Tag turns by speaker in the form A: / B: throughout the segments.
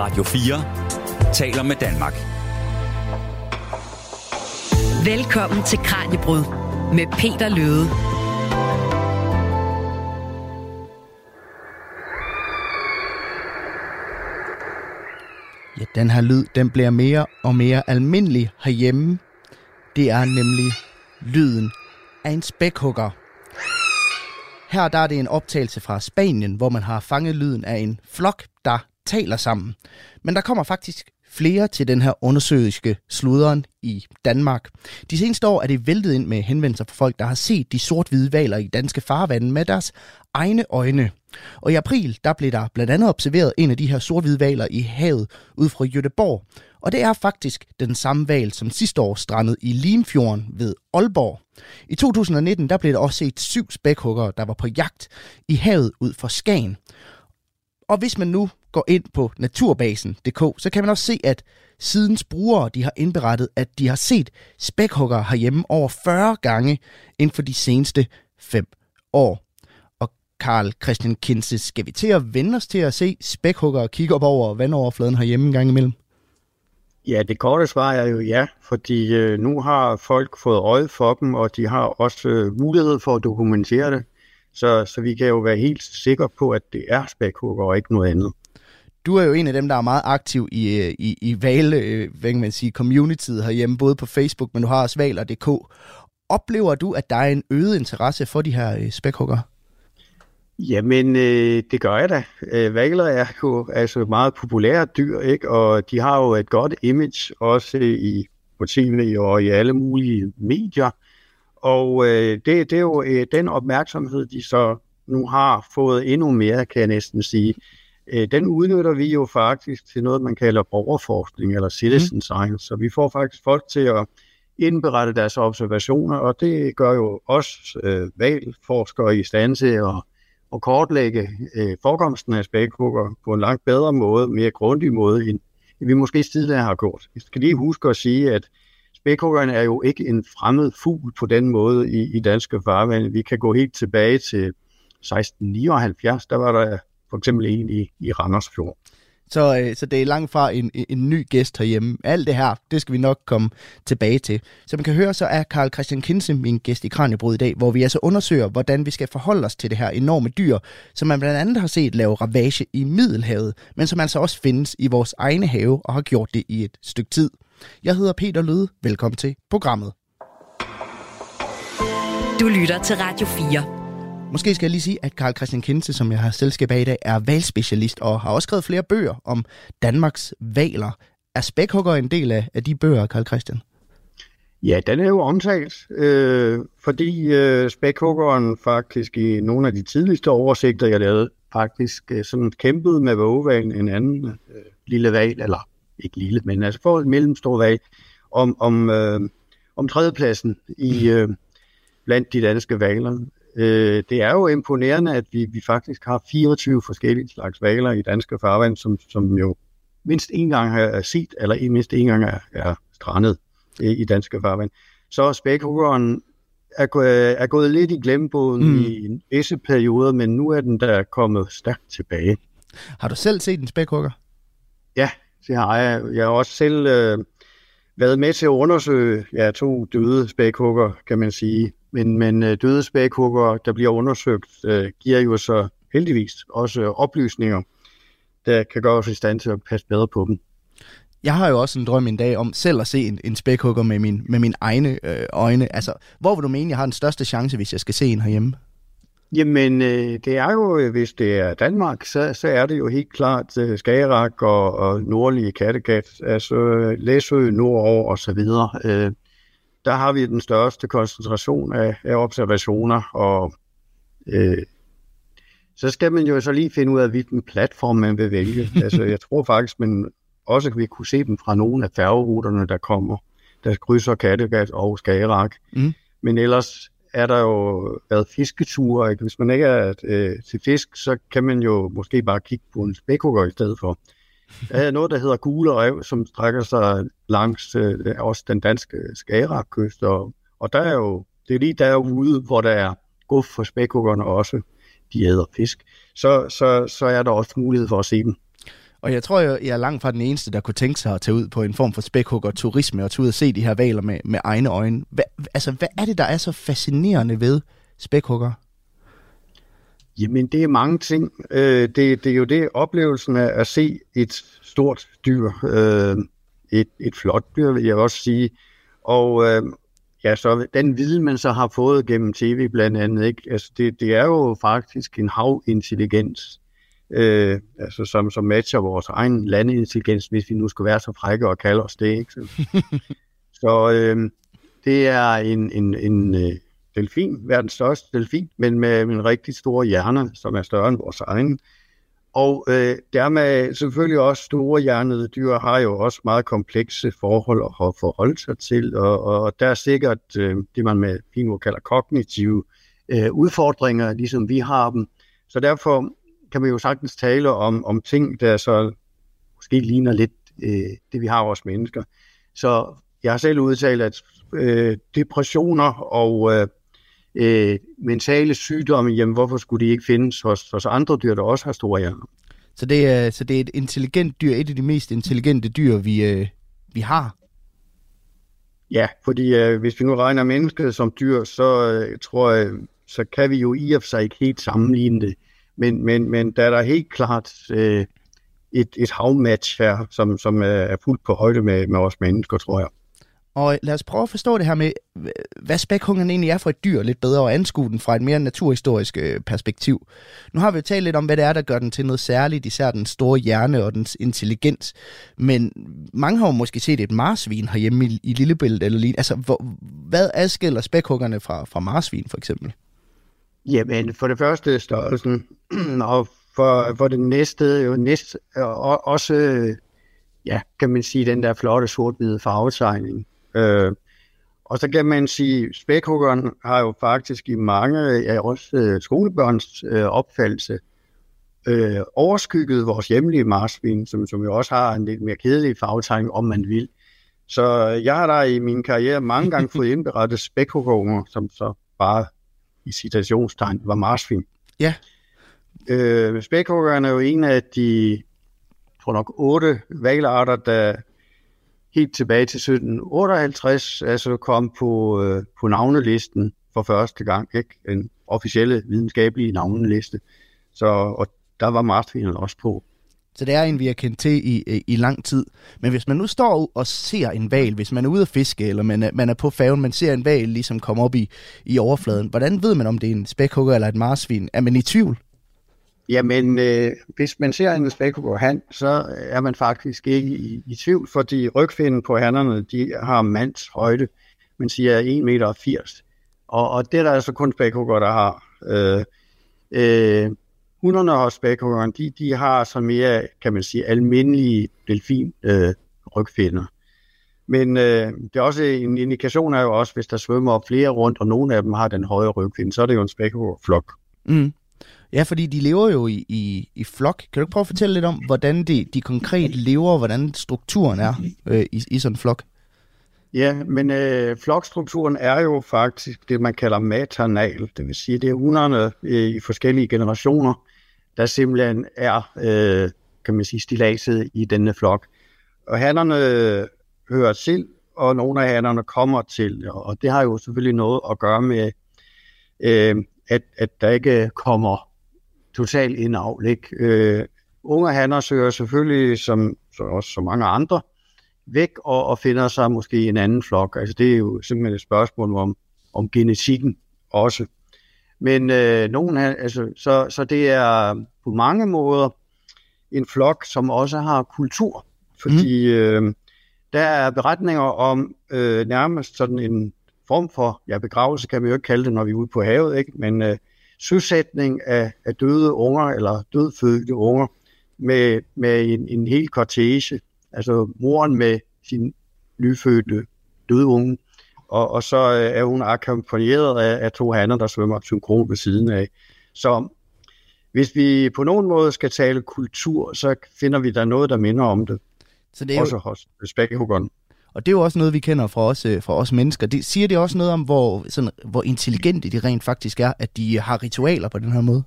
A: Radio 4 taler med Danmark.
B: Velkommen til Kranjebrud med Peter Løde.
C: Ja, den her lyd, den bliver mere og mere almindelig herhjemme. Det er nemlig lyden af en spækhugger. Her der er det en optagelse fra Spanien, hvor man har fanget lyden af en flok, der taler sammen. Men der kommer faktisk flere til den her undersøgelske sluderen i Danmark. De seneste år er det væltet ind med henvendelser fra folk, der har set de sort-hvide valer i danske farvande med deres egne øjne. Og i april, der blev der blandt andet observeret en af de her sort-hvide valer i havet ud fra Jødeborg. Og det er faktisk den samme val, som sidste år strandede i Limfjorden ved Aalborg. I 2019, der blev der også set syv spækhuggere, der var på jagt i havet ud for Skagen. Og hvis man nu går ind på naturbasen.dk, så kan man også se, at sidens brugere de har indberettet, at de har set spækhugger herhjemme over 40 gange inden for de seneste 5 år. Og Karl Christian Kinse, skal vi til at vende os til at se spækhugger kigge op over vandoverfladen herhjemme en gang imellem?
D: Ja, det korte svar er jo ja, fordi øh, nu har folk fået øje for dem, og de har også øh, mulighed for at dokumentere det. Så, så vi kan jo være helt sikre på, at det er spækhugger og ikke noget andet.
C: Du er jo en af dem, der er meget aktiv i, øh, i, i Vale, øh, hvad kan man sige, communityet herhjemme, både på Facebook, men du har også valer.dk. Oplever du, at der er en øget interesse for de her øh, spækhugger?
D: Jamen, øh, det gør jeg da. Øh, valer er jo altså meget populære dyr, ikke? og de har jo et godt image, også i, på tv og i alle mulige medier. Og øh, det, det er jo øh, den opmærksomhed, de så nu har fået endnu mere, kan jeg næsten sige. Øh, den udnytter vi jo faktisk til noget, man kalder borgerforskning eller citizen mm. science. Så vi får faktisk folk til at indberette deres observationer, og det gør jo også øh, valgforskere i stand til at, at kortlægge øh, forekomsten af spækhugger på en langt bedre måde, mere grundig måde, end vi måske tidligere har gjort. Vi skal lige huske at sige, at spækhuggeren er jo ikke en fremmed fugl på den måde i, i danske farvand. Vi kan gå helt tilbage til 1679, der var der for eksempel en i, i Randersfjord.
C: Så, øh, så det er langt fra en, en ny gæst herhjemme. Alt det her, det skal vi nok komme tilbage til. Som man kan høre, så er Karl Christian Kinse min gæst i Kranjebrud i dag, hvor vi altså undersøger, hvordan vi skal forholde os til det her enorme dyr, som man blandt andet har set lave ravage i Middelhavet, men som altså også findes i vores egne have og har gjort det i et stykke tid. Jeg hedder Peter Løde. Velkommen til programmet.
B: Du lytter til Radio 4.
C: Måske skal jeg lige sige, at Karl Christian Kinse, som jeg har selskab af i dag, er valgspecialist og har også skrevet flere bøger om Danmarks valer. Er spækhugger en del af, af de bøger, Karl Christian?
D: Ja, den er jo omtalt, øh, fordi øh, spækhuggeren faktisk i nogle af de tidligste oversigter, jeg lavede, faktisk øh, sådan kæmpede med vågevalen en anden øh, lille val, eller ikke lille, men altså for en mellemstor valg, om, om, øh, om tredjepladsen i, øh, blandt de danske valer. Øh, det er jo imponerende, at vi, vi faktisk har 24 forskellige slags valer i danske farvand, som, som jo mindst en gang har set, eller mindst en gang er, er strandet i, i danske farvand. Så spækhuggeren er, er gået lidt i glemmeboden mm. i visse perioder, men nu er den der kommet stærkt tilbage.
C: Har du selv set en spækhugger?
D: Ja, det har jeg. Jeg har også selv øh, været med til at undersøge ja, to døde spækhugger, kan man sige. Men, men øh, døde spækhugger, der bliver undersøgt, øh, giver jo så heldigvis også oplysninger, der kan gøre os i stand til at passe bedre på dem.
C: Jeg har jo også en drøm en dag om selv at se en, en spækhugger med, min, med mine egne øh, øjne. Altså, hvor vil du mene, jeg har den største chance, hvis jeg skal se en herhjemme?
D: Jamen, øh, det er jo, øh, hvis det er Danmark, så, så er det jo helt klart øh, Skagerak og, og nordlige Kattegat, altså Læsø nordover og så videre. Øh, der har vi den største koncentration af, af observationer, og øh, så skal man jo så lige finde ud af, hvilken platform man vil vælge. altså, jeg tror faktisk, man også vil kunne se dem fra nogle af færgeruterne, der kommer, der krydser Kattegat og Skagerak. Mm. Men ellers er der jo været fisketure. Ikke? Hvis man ikke er øh, til fisk, så kan man jo måske bare kigge på en spækhugger i stedet for. Der er noget, der hedder Gule Rev, som strækker sig langs øh, også den danske Skagerakkyst, og, og der er jo, det er lige derude, hvor der er guf for spækhuggerne også, de æder fisk, så, så, så er der også mulighed for at se dem.
C: Og jeg tror, jeg er langt fra den eneste, der kunne tænke sig at tage ud på en form for spækhugger turisme og tage ud og se de her valer med, med egne øjne. Hva, altså, hvad er det, der er så fascinerende ved spækhugger?
D: Jamen, det er mange ting. Øh, det, det er jo det oplevelsen af at se et stort dyr, øh, et, et flot dyr, vil jeg også sige. Og øh, ja, så den viden, man så har fået gennem tv blandt andet, ikke? Altså, det, det er jo faktisk en havintelligens, øh, altså, som, som matcher vores egen landintelligens, hvis vi nu skulle være så frække og kalde os det. Ikke? Så, så øh, det er en, en, en øh, delfin, verdens største delfin, men med en rigtig stor hjerne, som er større end vores egen. Og øh, dermed selvfølgelig også store hjernede dyr har jo også meget komplekse forhold at forholde sig til, og, og der er sikkert øh, det, man med fint kalder kognitive øh, udfordringer, ligesom vi har dem. Så derfor kan man jo sagtens tale om, om ting, der så måske ligner lidt øh, det, vi har vores mennesker. Så jeg har selv udtalt, at øh, depressioner og øh, øh, mentale sygdomme, jamen hvorfor skulle de ikke findes hos, hos andre dyr, der også har store hjerner?
C: Så det, er, så det er et intelligent dyr, et af de mest intelligente dyr, vi, øh, vi har?
D: Ja, fordi øh, hvis vi nu regner mennesket som dyr, så øh, tror jeg, så kan vi jo i og for sig ikke helt sammenligne det. Men, men, men der er der helt klart øh, et, et havmatch her, som, som er fuldt på højde med, med os mennesker, tror jeg.
C: Og lad os prøve at forstå det her med, hvad spækhungeren egentlig er for et dyr, lidt bedre at anskue den fra et mere naturhistorisk øh, perspektiv. Nu har vi jo talt lidt om, hvad det er, der gør den til noget særligt, især den store hjerne og dens intelligens. Men mange har jo måske set et marsvin herhjemme i, i Lillebælt eller lige. Altså, hvor, hvad adskiller spækhuggerne fra, fra marsvin for eksempel?
D: Jamen, for det første størrelsen, og for, for det næste, jo næst, og, også, ja, kan man sige, den der flotte sort-hvide farvetegning. Øh, og så kan man sige, spækhuggeren har jo faktisk i mange, af også øh, skolebørns øh, opfattelse, øh, overskygget vores hjemlige marsvin, som, som jo også har en lidt mere kedelig farvetegning, om man vil. Så jeg har da i min karriere mange gange fået indberettet spækhugger, som så bare i citationstegn var marsvin.
C: Ja.
D: Øh, spækhuggeren er jo en af de, tror nok, otte valarter, der helt tilbage til 1758 altså kom på, øh, på navnelisten for første gang, ikke? en officielle videnskabelige navneliste. Så, og der var marsvinen også på.
C: Så det er en, vi har kendt til i, øh, i, lang tid. Men hvis man nu står og ser en val, hvis man er ude at fiske, eller man er, man er på færgen, man ser en val ligesom komme op i, i overfladen, hvordan ved man, om det er en spækhugger eller et marsvin? Er man i tvivl?
D: Jamen, øh, hvis man ser en spækhugger han, så er man faktisk ikke i, i tvivl, fordi rygfinden på hannerne, de har mands højde, man siger 1,80 meter. Og, og det er der altså kun spækhugger, der har. Øh, øh, hunderne hos spækhuggeren, de, de har så mere, kan man sige, almindelige delfin øh, rygfinder. Men øh, det er også en indikation af jo også, hvis der svømmer flere rundt, og nogle af dem har den høje rygfinde, så er det jo en spækhuggerflok.
C: Mm. Ja, fordi de lever jo i, i, i flok. Kan du ikke prøve at fortælle lidt om, hvordan de, de konkret lever, og hvordan strukturen er øh, i, i sådan en flok?
D: Ja, men øh, flokstrukturen er jo faktisk det, man kalder maternal. Det vil sige, det er hunderne øh, i forskellige generationer, der simpelthen er, øh, kan man sige, stilaset i denne flok. Og hannerne øh, hører til, og nogle af hannerne kommer til, og det har jo selvfølgelig noget at gøre med, øh, at, at der ikke kommer total indavl. Ikke? Øh, unge hanner søger selvfølgelig, som så også så mange andre, væk og, og finder sig måske i en anden flok. Altså det er jo simpelthen et spørgsmål om, om genetikken også. Men øh, nogen, altså, så, så det er på mange måder en flok, som også har kultur. Fordi mm. øh, der er beretninger om øh, nærmest sådan en form for, ja begravelse kan man jo ikke kalde det, når vi er ude på havet, ikke? men øh, søsætning af, af døde unger, eller dødfødte unger, med, med en, en hel kortege, altså moren med sin nyfødte døde unge, og, og så øh, er hun akkompagneret af, af to hanner, der svømmer synkron ved siden af. Så hvis vi på nogen måde skal tale kultur, så finder vi der noget, der minder om det. Så det er også jo... hos spækkehuggeren.
C: Og det er jo også noget, vi kender fra os, øh, fra os mennesker. Det, siger det også noget om, hvor, sådan, hvor intelligente de rent faktisk er, at de har ritualer på den her måde?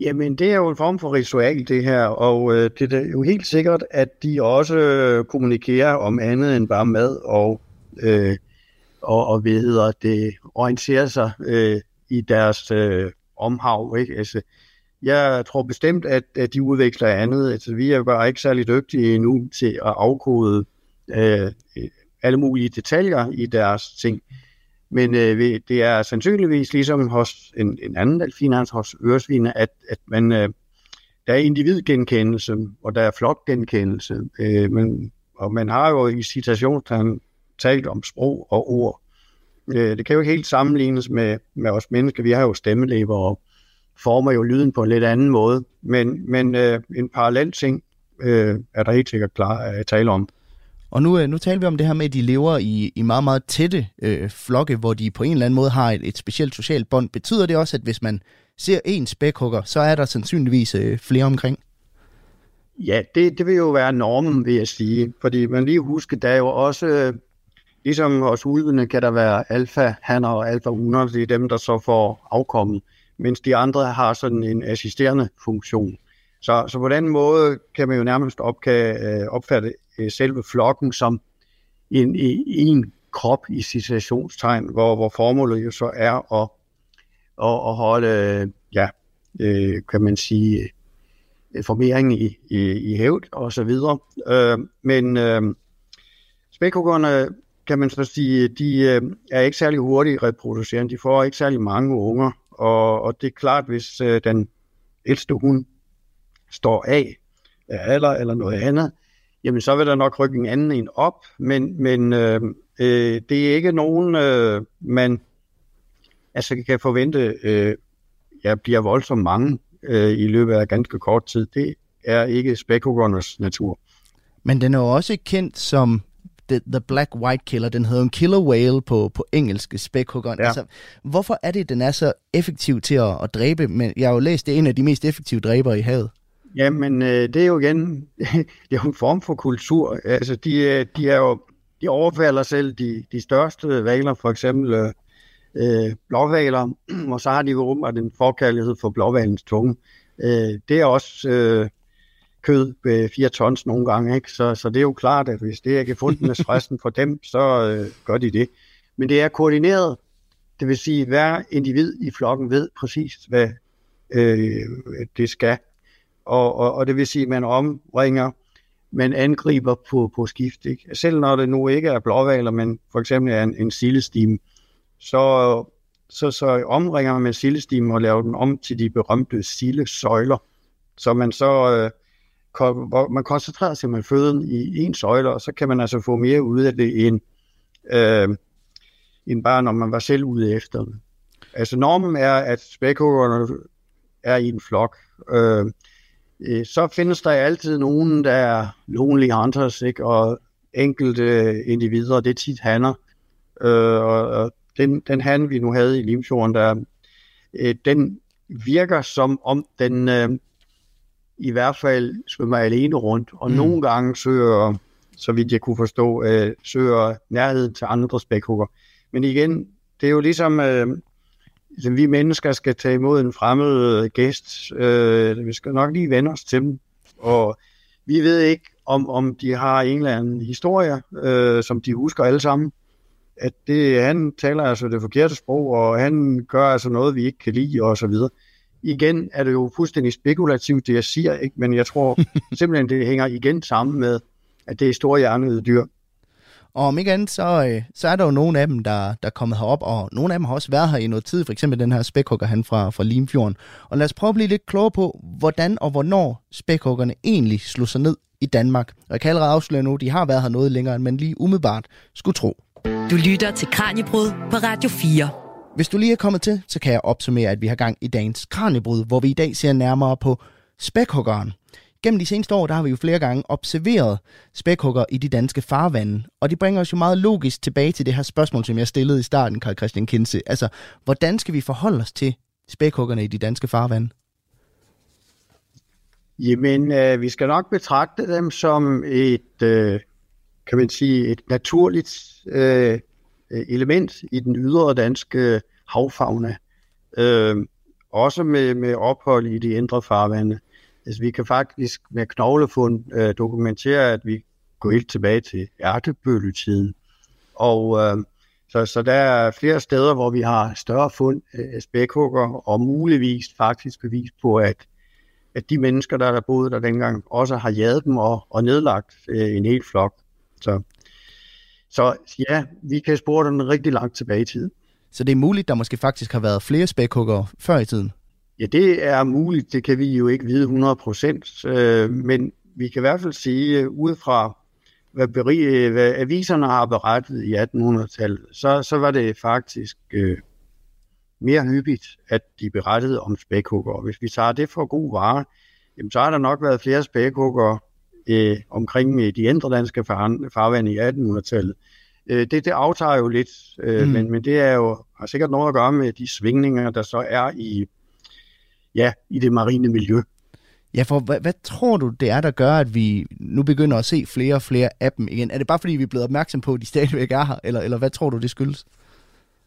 D: Jamen, det er jo en form for ritual, det her, og øh, det er jo helt sikkert, at de også øh, kommunikerer om andet end bare mad, og, øh, og, og hvad hedder det, orienterer sig øh, i deres øh, omhav, ikke? Altså, jeg tror bestemt, at, at de udveksler andet. Altså, vi er bare ikke særlig dygtige endnu til at afkode øh, alle mulige detaljer i deres ting. Men øh, det er sandsynligvis ligesom hos en, en anden delfinans, hos øresvine, at, at man, øh, der er individgenkendelse, og der er flokgenkendelse. Øh, men, og man har jo i citationstegn talt om sprog og ord. Øh, det kan jo ikke helt sammenlignes med, med os mennesker. Vi har jo stemmelæber og former jo lyden på en lidt anden måde. Men, men øh, en parallel ting øh, er der helt sikkert klar at tale om.
C: Og nu, øh, nu taler vi om det her med, at de lever i, i meget, meget tætte øh, flokke, hvor de på en eller anden måde har et, et specielt socialt bånd. Betyder det også, at hvis man ser en spækhugger, så er der sandsynligvis øh, flere omkring?
D: Ja, det, det vil jo være normen, vil jeg sige. Fordi man lige husker, der er jo også, ligesom hos ulvene, kan der være alfa hanner og alfa hunder, det er dem, der så får afkommet, mens de andre har sådan en assisterende funktion. Så, så på den måde kan man jo nærmest opkage, øh, opfatte øh, selve flokken som en, en krop i situationstegn, hvor, hvor formålet jo så er at, at, at holde, ja, øh, kan man sige, øh, formering i, i, i hævd og så videre. Øh, men øh, spækhuggerne, kan man så sige, de øh, er ikke særlig hurtigt reproducerende. De får ikke særlig mange unger, og, og det er klart, hvis øh, den ældste hund står af af alder eller noget andet, jamen så vil der nok rykke en anden en op, men, men øh, øh, det er ikke nogen, øh, man altså kan forvente, øh, ja, bliver voldsomt mange øh, i løbet af ganske kort tid. Det er ikke spækhuggernes natur.
C: Men den er jo også kendt som The, the Black White Killer. Den hedder en killer whale på, på engelsk, spækhuggeren. Ja. Altså, hvorfor er det, den er så effektiv til at, at dræbe? Men jeg har jo læst, det er en af de mest effektive dræbere i havet.
D: Jamen, øh, det er jo igen, det er jo en form for kultur. Altså, de, øh, de er jo, de overfalder selv de, de største valer, for eksempel øh, øh blåvaler, og så har de jo åbenbart en forkærlighed for blåvalens tunge. Øh, det er også øh, kød ved 4 tons nogle gange, ikke? Så, så det er jo klart, at hvis det er gefundenes fristen for dem, så øh, gør de det. Men det er koordineret, det vil sige, at hver individ i flokken ved præcis, hvad øh, det skal og, og, og det vil sige, at man omringer, man angriber på, på skift. Ikke? Selv når det nu ikke er blåvaler, men for eksempel er en, en sildestime, så, så, så omringer man sildestimen og laver den om til de berømte sildesøjler, så man så øh, hvor man koncentrerer sig med føden i en søjle, og så kan man altså få mere ud af det end, øh, end bare når man var selv ude efter det. Altså normen er, at spækhuggerne er i en flok. Øh, øh, så findes der altid nogen, der er lonely hunters, ikke? og enkelte individer, det er tit hanner. Øh, og, og den, den han, vi nu havde i Limfjorden, der, øh, den virker som om den øh, i hvert fald svømmer alene rundt, og mm. nogle gange søger, så vidt jeg kunne forstå, øh, søger nærhed til andre spækhugger. Men igen, det er jo ligesom, øh, ligesom vi mennesker skal tage imod en fremmed gæst. Øh, vi skal nok lige vende os til dem. Og vi ved ikke, om, om de har en eller anden historie, øh, som de husker alle sammen. At det, han taler altså det forkerte sprog, og han gør altså noget, vi ikke kan lide, og så videre. Igen er det jo fuldstændig spekulativt, det jeg siger, ikke? men jeg tror simpelthen, det hænger igen sammen med, at det er store hjernede dyr.
C: Og om ikke andet, så, øh, så er der jo nogle af dem, der, der er kommet herop, og nogle af dem har også været her i noget tid, for eksempel den her spækhugger han fra, fra Limfjorden. Og lad os prøve at blive lidt klogere på, hvordan og hvornår spækhuggerne egentlig slog sig ned i Danmark. Og jeg kan allerede afsløre nu, de har været her noget længere, end man lige umiddelbart skulle tro.
B: Du lytter til Kranjebrud på Radio 4.
C: Hvis du lige er kommet til, så kan jeg opsummere, at vi har gang i dagens Kranjebrud, hvor vi i dag ser nærmere på spækhuggeren. Gennem de seneste år, der har vi jo flere gange observeret spækhugger i de danske farvande, og det bringer os jo meget logisk tilbage til det her spørgsmål, som jeg stillede i starten, Karl Christian Kinse. Altså, hvordan skal vi forholde os til spækhuggerne i de danske farvande?
D: Jamen, øh, vi skal nok betragte dem som et, øh, kan man sige, et naturligt øh, Øh, element i den ydre danske øh, havfagne, Øh, også med, med ophold i de indre farvande. Altså, vi kan faktisk med knoglefund øh, dokumentere, at vi går helt tilbage til ærtebølletiden. Og øh, så, så der er flere steder, hvor vi har større fund af spækhugger, og muligvis faktisk bevis på, at, at de mennesker, der der boede der dengang, også har jaget dem og, og nedlagt øh, en hel flok. Så, så ja, vi kan spore den rigtig langt tilbage i tiden.
C: Så det er muligt, der måske faktisk har været flere spækhugger før i tiden?
D: Ja, det er muligt. Det kan vi jo ikke vide 100 procent. Øh, men vi kan i hvert fald sige, øh, ud fra hvad, beri, hvad aviserne har berettet i 1800-tallet, så, så var det faktisk øh, mere hyppigt, at de berettede om spækhugger. Hvis vi tager det for god vare, jamen, så har der nok været flere spækhugger øh, omkring de indre danske farvande i 1800-tallet. Øh, det, det aftager jo lidt, øh, mm. men, men det er jo, har sikkert noget at gøre med de svingninger, der så er i, ja, i det marine miljø.
C: Ja, for hvad, hvad tror du, det er, der gør, at vi nu begynder at se flere og flere af dem igen? Er det bare, fordi vi er blevet opmærksom på, at de stadigvæk er her, eller, eller hvad tror du, det skyldes?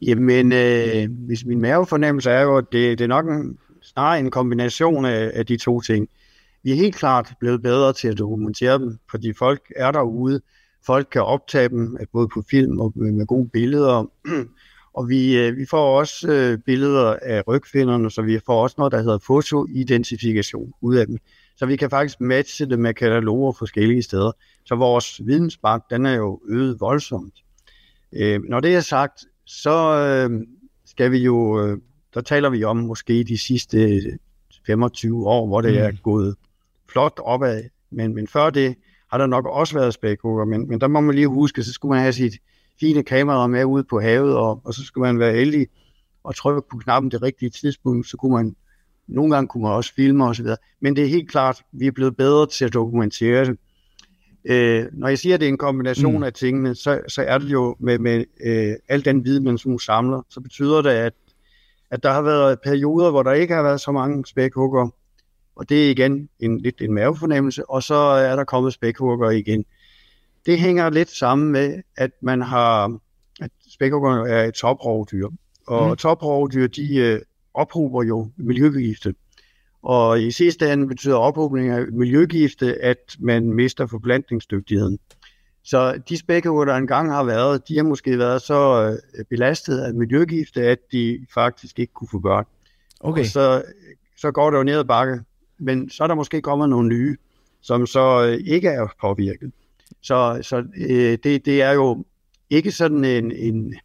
D: Jamen, øh, hvis min mavefornemmelse er jo, at det, det er nok en, snarere en kombination af, af de to ting. Vi er helt klart blevet bedre til at dokumentere dem, fordi folk er derude, folk kan optage dem, både på film og med gode billeder. Og vi, øh, vi får også øh, billeder af rygfinderne, så vi får også noget, der hedder fotoidentifikation ud af dem. Så vi kan faktisk matche det med kataloger forskellige steder. Så vores vidensbank, den er jo øget voldsomt. Øh, når det er sagt, så øh, skal vi jo, øh, der taler vi om måske de sidste 25 år, hvor det mm. er gået flot opad. Men, men før det har der nok også været spækhugger, men, men der må man lige huske, så skulle man have sit fine kamera med ud på havet, og, og så skulle man være heldig og trykke på knappen det rigtige tidspunkt, så kunne man, nogle gange kunne man også filme osv. Men det er helt klart, vi er blevet bedre til at dokumentere det. Øh, når jeg siger, at det er en kombination mm. af tingene, så, så er det jo med, med øh, al den viden, man nu samler, så betyder det, at, at der har været perioder, hvor der ikke har været så mange spækhugger, og det er igen en, lidt en mavefornemmelse, og så er der kommet spækhugger igen det hænger lidt sammen med, at man har, at spækhuggerne er et toprovdyr, og mm. toprovdyr, de øh, ophober jo miljøgifte. Og i sidste ende betyder ophobning af miljøgifte, at man mister forplantningsdygtigheden. Så de spækhugger, der engang har været, de har måske været så øh, belastet af miljøgifte, at de faktisk ikke kunne få børn. Okay. Og så, så går det jo ned ad bakke. Men så er der måske kommet nogle nye, som så øh, ikke er påvirket. Så, så øh, det, det er jo ikke sådan en... en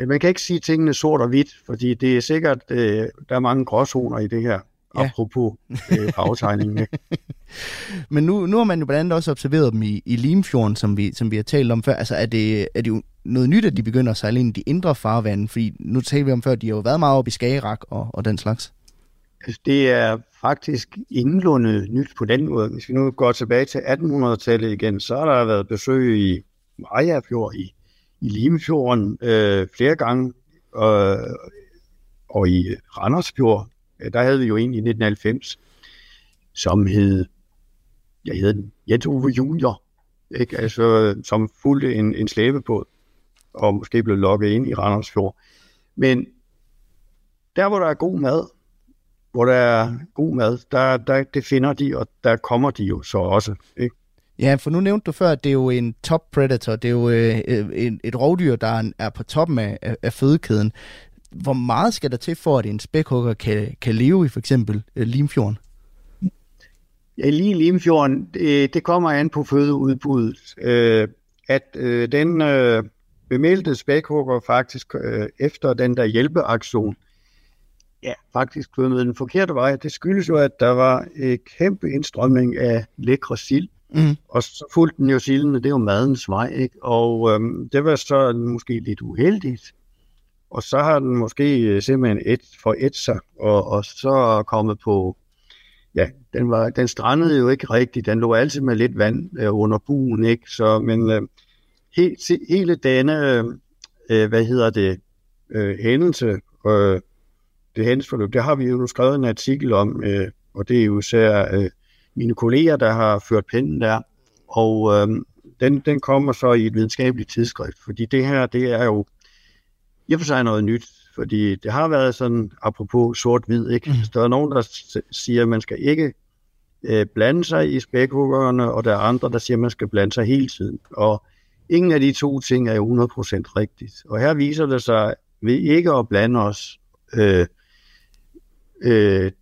D: man kan ikke sige tingene sort og hvidt, fordi det er sikkert, øh, der er mange gråzoner i det her, ja. apropos øh, aftegningen.
C: Men nu, nu har man jo blandt andet også observeret dem i, i Limfjorden, som vi, som vi har talt om før. Altså er det, er det jo noget nyt, at de begynder at sejle ind i de indre farvande? Fordi nu talte vi om før, at de har jo været meget oppe i Skagerak og, og den slags.
D: Altså, det er faktisk ingenlunde nyt på den måde. Hvis vi nu går tilbage til 1800-tallet igen, så har der været besøg i Majafjord, i, i Limfjorden øh, flere gange, og, og i Randersfjord, der havde vi jo en i 1990, som hed, jeg hed den, Jens Ove Junior, ikke? Altså, som fulgte en, en slæbebåd, og måske blev lukket ind i Randersfjord. Men der, hvor der er god mad, hvor der er god mad, der, der, det finder de, og der kommer de jo så også. Ikke?
C: Ja, for nu nævnte du før, at det er jo en top predator. Det er jo øh, et, et rovdyr, der er på toppen af, af, af fødekæden. Hvor meget skal der til for, at en spækhugger kan, kan leve i for eksempel øh, Limfjorden?
D: Ja, lige Limfjorden, det, det kommer an på fødeudbuddet. Øh, at øh, den øh, bemeldte spækhugger faktisk øh, efter den der hjælpeaktion, ja, faktisk gået med den forkerte vej. Det skyldes jo, at der var et kæmpe indstrømning af lækre sild. Mm. Og så fulgte den jo silden, det er jo madens vej, ikke? Og øhm, det var så måske lidt uheldigt. Og så har den måske øh, simpelthen et for et sig, og, og så kommet på, ja, den, var, den strandede jo ikke rigtigt, den lå altid med lidt vand øh, under buen, ikke? Så, men øh, he, hele denne, øh, hvad hedder det, øh, hændelse, øh, det hændelsesforløb, det har vi jo nu skrevet en artikel om, øh, og det er jo især øh, mine kolleger, der har ført pinden der, og øh, den, den kommer så i et videnskabeligt tidsskrift, fordi det her, det er jo i og for sig noget nyt, fordi det har været sådan, apropos sort-hvid, ikke? Mm. Der er nogen, der siger, at man skal ikke øh, blande sig i spækhuggerne, og der er andre, der siger, at man skal blande sig hele tiden. Og ingen af de to ting er jo 100% rigtigt. Og her viser det sig, ved ikke at blande os, øh, øh,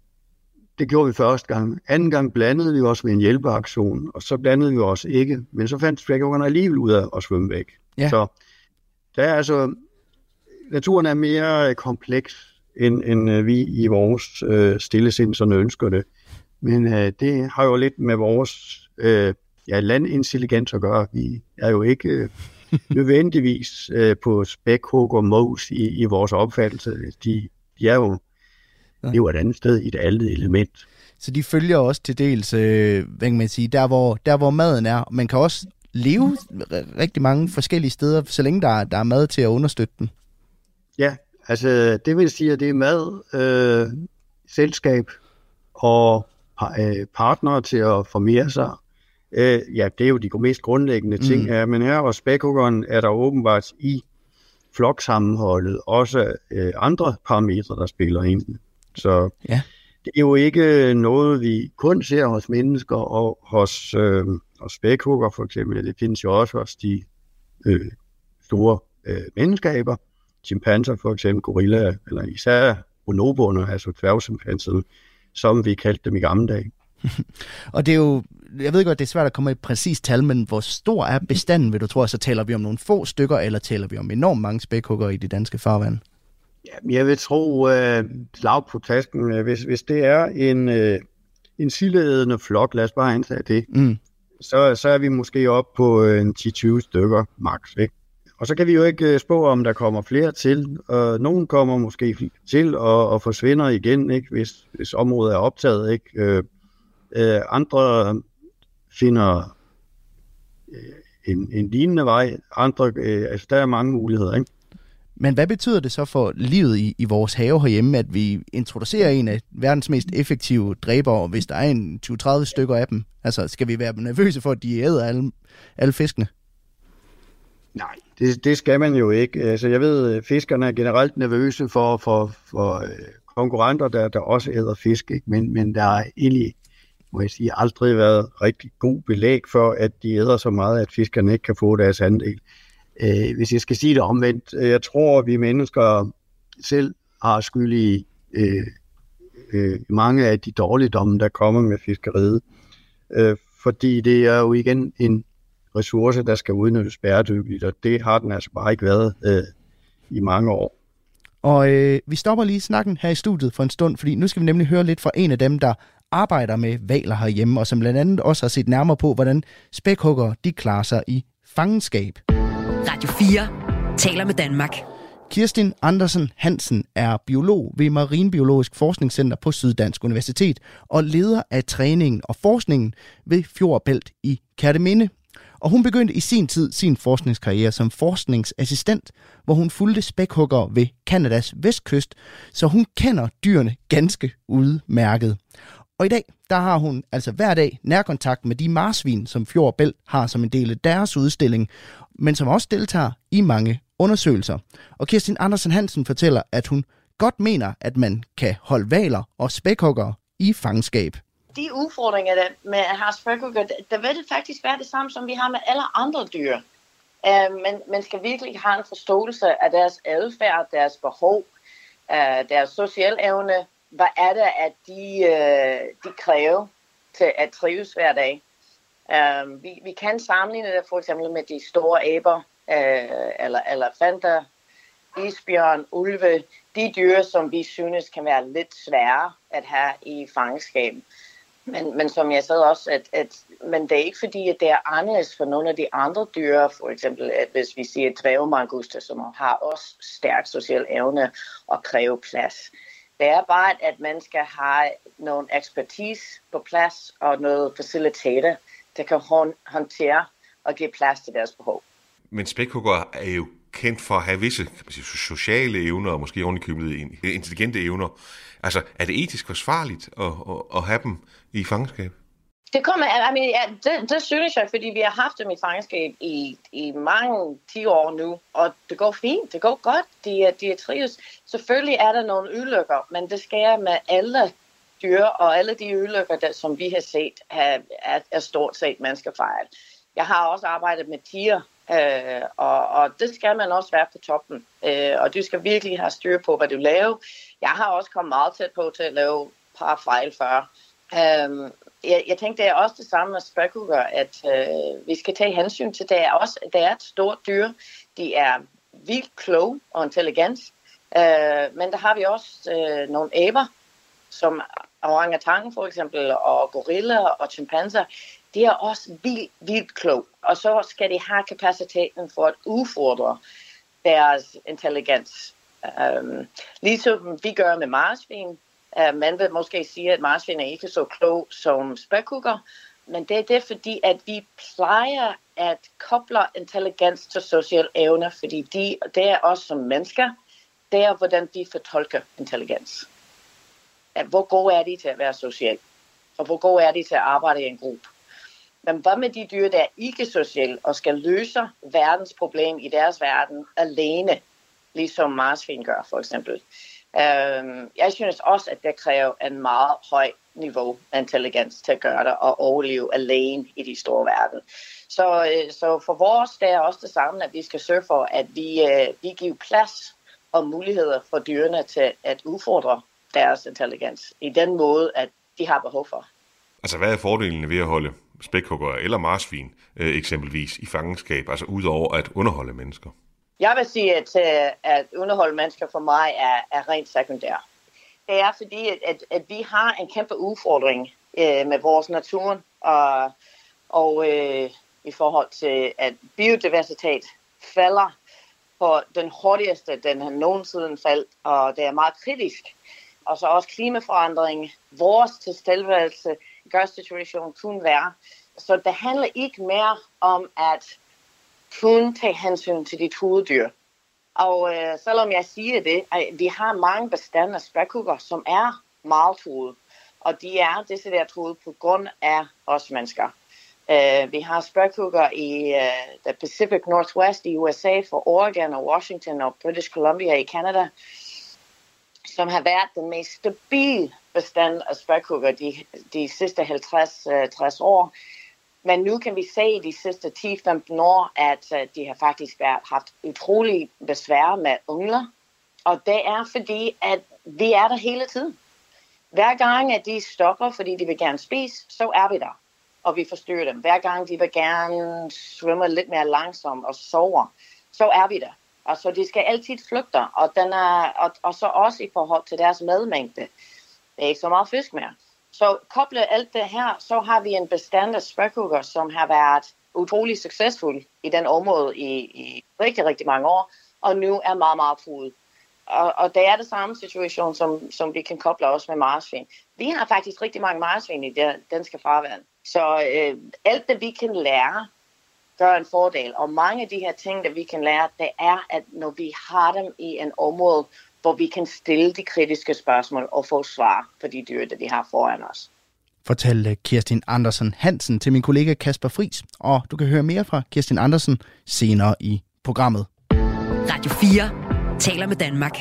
D: det gjorde vi første gang. Anden gang blandede vi os med en hjælpeaktion, og så blandede vi os ikke. Men så fandt spækhuggerne alligevel ud af at svømme væk. Ja. Så der er altså, naturen er mere kompleks, end, end øh, vi i vores øh, stillesind sådan ønsker det. Men øh, det har jo lidt med vores øh, ja, landintelligens at gøre. Vi er jo ikke øh, nødvendigvis øh, på spækhug og mos i, i vores opfattelse. De, de er jo, ja. det er jo et andet sted i et andet element.
C: Så de følger også til dels, øh, hvad kan man sige, der hvor, der hvor maden er. Man kan også leve rigtig mange forskellige steder, så længe der, der er mad til at understøtte den.
D: Ja, altså det vil sige, at det er mad, øh, selskab og øh, partnere til at formere sig. Øh, ja, det er jo de mest grundlæggende ting. Mm. Ja, men her hos spækhuggeren er der åbenbart i floksammenholdet også øh, andre parametre, der spiller ind. Så ja. det er jo ikke noget, vi kun ser hos mennesker og hos, øh, hos spækhugger for eksempel. Det findes jo også hos de øh, store øh, menneskaber. Chimpanser for eksempel, gorilla, eller især bonoboerne, altså dværgsimpanserne, som vi kaldte dem i gamle dage.
C: og det er jo, jeg ved godt, det er svært at komme med et præcist tal, men hvor stor er bestanden, vil du tro? Så taler vi om nogle få stykker, eller taler vi om enormt mange spækhugger i de danske farvand?
D: Ja, jeg vil tro, uh, slag på tasken, uh, hvis, hvis det er en, uh, en sildeædende flok, lad os bare antage det, mm. så, så er vi måske op på uh, en 10-20 stykker max, ikke? Og så kan vi jo ikke spå, om der kommer flere til. Og nogen kommer måske til og, og forsvinder igen, ikke? Hvis, hvis området er optaget. Ikke? Øh, øh, andre finder øh, en, en lignende vej. Andre, øh, altså, der er mange muligheder. Ikke?
C: Men hvad betyder det så for livet i, i vores have herhjemme, at vi introducerer en af verdens mest effektive dræbere, hvis der er en 20-30 stykker af dem? Altså, skal vi være nervøse for, at de æder alle, alle fiskene?
D: Nej, det, det skal man jo ikke. Altså, jeg ved, at fiskerne er generelt nervøse for, for, for øh, konkurrenter, der, der også æder fisk, ikke? Men, men der er egentlig, må jeg sige, aldrig været rigtig god belæg for, at de æder så meget, at fiskerne ikke kan få deres andel. Øh, hvis jeg skal sige det omvendt, øh, jeg tror, at vi mennesker selv har skyld i øh, øh, mange af de dårligdomme, der kommer med fiskeriet. Øh, fordi det er jo igen en ressource, der skal udnyttes bæredygtigt, og det har den altså bare ikke været øh, i mange år.
C: Og øh, vi stopper lige snakken her i studiet for en stund, fordi nu skal vi nemlig høre lidt fra en af dem, der arbejder med valer herhjemme, og som blandt andet også har set nærmere på, hvordan spækhugger de klarer sig i fangenskab.
B: Radio 4 taler med Danmark.
C: Kirsten Andersen Hansen er biolog ved Marinbiologisk Forskningscenter på Syddansk Universitet og leder af træningen og forskningen ved Fjordbælt i Kærteminde. Og hun begyndte i sin tid sin forskningskarriere som forskningsassistent, hvor hun fulgte spækhugger ved Kanadas vestkyst, så hun kender dyrene ganske udmærket. Og i dag, der har hun altså hver dag nærkontakt med de marsvin, som Fjord Bælt har som en del af deres udstilling, men som også deltager i mange undersøgelser. Og Kirsten Andersen Hansen fortæller, at hun godt mener, at man kan holde valer og spækhugger i fangenskab
E: de udfordringer der med at have spækhugger, der vil det faktisk være det samme, som vi har med alle andre dyr. Uh, men man skal virkelig have en forståelse af deres adfærd, deres behov, uh, deres sociale evne. Hvad er det, at de, øh, de kræver til at trives hver dag? Um, vi, vi kan sammenligne det for eksempel med de store aber, øh, eller elefanter, isbjørn, ulve, de dyr, som vi synes kan være lidt svære at have i fangenskab. Men, men som jeg sagde også, at, at men det er ikke fordi, at det er anderledes for nogle af de andre dyr. For eksempel, at hvis vi siger dvævemanguster, som har også stærk social evne og kræve plads. Det er bare, at man skal have nogle ekspertise på plads og noget facilitator, der kan håndtere og give plads til deres behov.
F: Men spækhugger er jo kendt for at have visse kan man sige, sociale evner, og måske ovenikøbet intelligente evner. Altså, er det etisk forsvarligt at, at, at have dem i fangenskab?
E: Det kommer, I mean, ja, det, det synes jeg, fordi vi har haft dem i fangenskab i, i mange 10 år nu, og det går fint, det går godt, de, de er trives. Selvfølgelig er der nogle ulykker, men det sker med alle dyr, og alle de ulykker, der, som vi har set, er, er, er stort set menneskefejl. Jeg har også arbejdet med tiger, øh, og, og det skal man også være på toppen, øh, og du skal virkelig have styr på, hvad du laver. Jeg har også kommet meget tæt på til at lave et par fejl før, Um, jeg, jeg tænkte, det er også det samme med spækhugger, at øh, vi skal tage hensyn til, det er også det er et stort dyr. De er vildt kloge og intelligent, øh, men der har vi også øh, nogle aber, som orangutangen for eksempel, og gorilla og chimpanser, de er også vildt, vildt kloge. Og så skal de have kapaciteten for at udfordre deres intelligens. Um, ligesom vi gør med marsvin, Uh, man vil måske sige, at marsvin er ikke så klog som spækhugger, men det er det, fordi at vi plejer at koble intelligens til social evner, fordi de, det er os som mennesker, det er, hvordan vi fortolker intelligens. At hvor gode er de til at være social? Og hvor gode er de til at arbejde i en gruppe? Men hvad med de dyr, der er ikke sociale og skal løse verdens problem i deres verden alene, ligesom marsvin gør for eksempel? Um, jeg synes også, at det kræver en meget høj niveau af intelligens til at gøre det og overleve alene i de store verden. Så, øh, så for vores det er også det samme, at vi skal sørge for, at vi, øh, vi giver plads og muligheder for dyrene til at udfordre deres intelligens i den måde, at de har behov for.
F: Altså, hvad er fordelene ved at holde spækhugger eller marsvin øh, eksempelvis i fangenskab, altså udover at underholde mennesker?
E: Jeg vil sige, at, øh, at underholde mennesker for mig er, er rent sekundær. Det er fordi, at, at vi har en kæmpe udfordring øh, med vores natur, og, og øh, i forhold til, at biodiversitet falder på den hurtigste, den har nogensinde faldt, og det er meget kritisk. Og så også klimaforandring, vores tilstedeværelse gør situationen kun værre. Så det handler ikke mere om, at kun tage hensyn til dit hoveddyr. Og øh, selvom jeg siger det, at vi har mange bestande af spækhugger, som er meget truede. Og de er der truede på grund af os mennesker. Øh, vi har spækhugger i øh, the Pacific Northwest i USA for Oregon og Washington og British Columbia i Canada, som har været den mest stabile bestand af spækhugger de, de sidste 50-60 øh, år. Men nu kan vi se i de sidste 10-15 år, at øh, de har faktisk været, haft utrolig besvær med ungler. Og det er fordi, at vi er der hele tiden. Hver gang, at de stopper, fordi de vil gerne spise, så er vi der. Og vi forstyrrer dem. Hver gang, de vil gerne svømme lidt mere langsomt og sover, så er vi der. Og så de skal altid flygte, og, den er, og, og så også i forhold til deres medmængde. Det er ikke så meget fisk mere. Så koblet alt det her, så har vi en bestand af spækhugger, som har været utrolig succesfuld i den område i, i rigtig, rigtig mange år, og nu er meget, meget truet. Og, og det er det samme situation, som, som vi kan koble også med marsvin. Vi har faktisk rigtig mange marsvin i det danske farvand. Så øh, alt det, vi kan lære, gør en fordel. Og mange af de her ting, der vi kan lære, det er, at når vi har dem i en område, hvor vi kan stille de kritiske spørgsmål og få svar på de dyr, der vi har foran os.
C: Fortalte Kirstin Andersen Hansen til min kollega Kasper Fris, og du kan høre mere fra Kirstin Andersen senere i programmet.
B: Radio 4 taler med Danmark.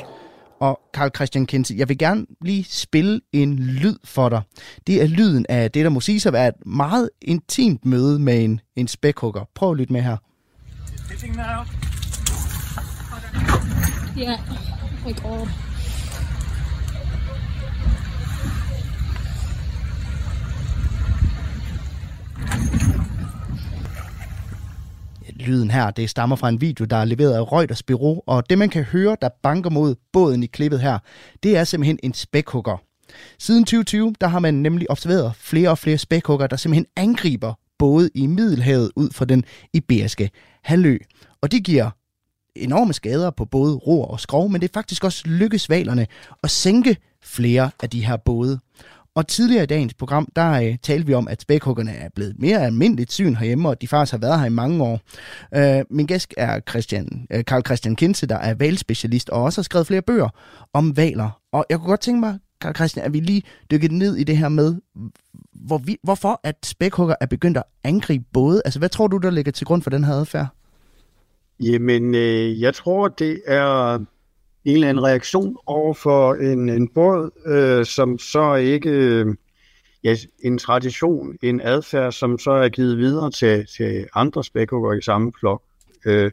C: Og Karl Christian Kinse, jeg vil gerne lige spille en lyd for dig. Det er lyden af det, der må sige at være et meget intimt møde med en, en spækhugger. Prøv at lytte med her.
G: Yeah my god.
C: Lyden her, det stammer fra en video, der er leveret af Reuters Bureau, og det man kan høre, der banker mod båden i klippet her, det er simpelthen en spækhugger. Siden 2020, der har man nemlig observeret flere og flere spækhugger, der simpelthen angriber både i Middelhavet ud fra den iberiske halvø. Og det giver enorme skader på både ror og skrov, men det er faktisk også lykkes valerne at sænke flere af de her både. Og tidligere i dagens program, der øh, talte vi om, at spækhuggerne er blevet mere almindeligt syn herhjemme, og de faktisk har været her i mange år. Øh, min gæst er Christian, øh, Carl Christian Kinse, der er valspecialist og også har skrevet flere bøger om valer. Og jeg kunne godt tænke mig, Karl Christian, at vi lige dykkede ned i det her med, hvor vi, hvorfor at spækhugger er begyndt at angribe både? Altså, hvad tror du, der ligger til grund for den her adfærd?
D: Jamen, øh, jeg tror, det er en eller anden reaktion over for en, en båd, øh, som så ikke... Øh, ja, en tradition, en adfærd, som så er givet videre til, til andre spækhugger i samme flok. Øh,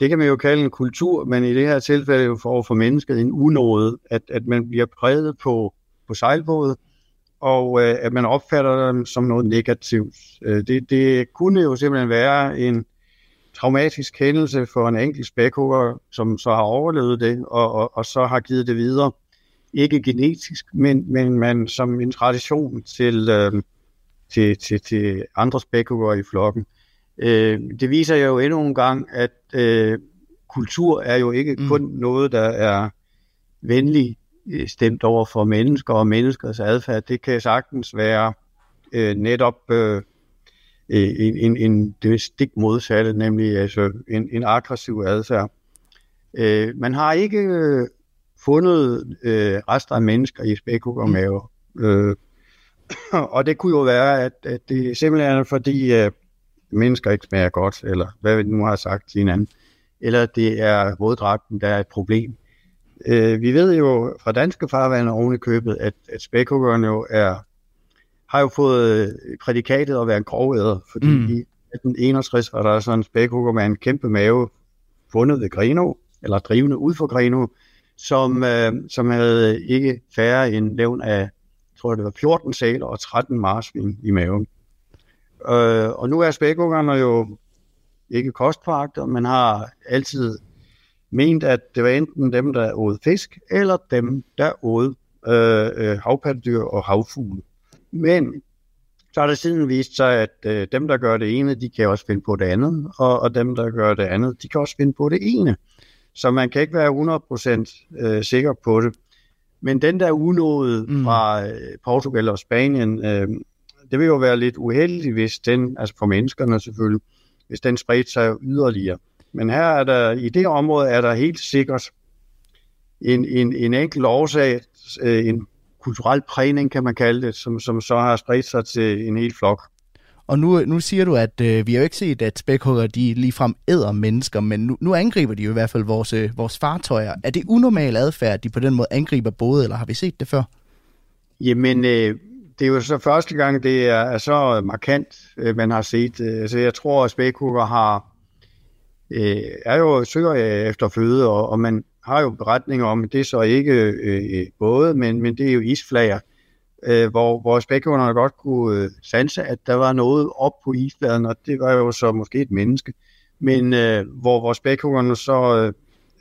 D: det kan man jo kalde en kultur, men i det her tilfælde jo for, for mennesket en unåde, at, at man bliver præget på, på sejlbåden, og øh, at man opfatter dem som noget negativt. Øh, det, det kunne jo simpelthen være en traumatisk hændelse for en enkelt spækhugger, som så har overlevet det, og, og, og så har givet det videre. Ikke genetisk, men, men man som en tradition til, øh, til, til, til andre spækhugger i flokken. Øh, det viser jo endnu en gang, at øh, kultur er jo ikke mm. kun noget, der er venlig øh, stemt over for mennesker og menneskers adfærd. Det kan sagtens være øh, netop øh, en, en, en det stik modsatte, nemlig altså en, en aggressiv adfærd. Øh, man har ikke øh, fundet øh, rester af mennesker i spækhuggermave. Mm. Øh, og det kunne jo være, at, at det simpelthen er fordi, øh, mennesker ikke smager godt, eller hvad vi nu har sagt til hinanden, eller det er våddragten, der er et problem. Øh, vi ved jo fra danske farvande oven i købet, at, at spækhuggeren jo er, har jo fået prædikatet at være en grovæder, fordi mm. i 1861 var der sådan en spækhugger med en kæmpe mave fundet ved Greno, eller drivende ud for Greno, som, øh, som havde ikke færre end levn af, jeg tror det var 14 sæler og 13 marsvin i maven. Øh, og nu er spækhuggerne jo ikke kostforagter, men har altid ment, at det var enten dem, der åd fisk, eller dem, der åd øh, øh, havpattedyr og havfugle. Men så har det siden vist sig, at øh, dem, der gør det ene, de kan også finde på det andet, og, og dem, der gør det andet, de kan også finde på det ene. Så man kan ikke være 100% øh, sikker på det. Men den der unåde mm. fra øh, Portugal og Spanien, øh, det vil jo være lidt uheldigt, hvis den, altså for menneskerne selvfølgelig, hvis den spredte sig yderligere. Men her er der, i det område er der helt sikkert en, en, en enkelt årsag, øh, en kulturel prægning kan man kalde det, som, som så har spredt sig til en hel flok.
C: Og nu, nu siger du, at øh, vi har jo ikke set, at spækhugger de ligefrem æder mennesker, men nu, nu angriber de jo i hvert fald vores, øh, vores fartøjer. Er det unormal adfærd, at de på den måde angriber både, eller har vi set det før?
D: Jamen, øh, det er jo så første gang, det er, er så markant, øh, man har set. Øh, altså, jeg tror, at spækhugger har, øh, er jo søger efter føde, og, og man har jo beretninger om, det er så ikke øh, øh, både, men, men det er jo isflager, øh, hvor, hvor spækhuggerne godt kunne øh, sanse, at der var noget op på isfladen, og det var jo så måske et menneske. Men øh, hvor, hvor spækhuggerne så øh,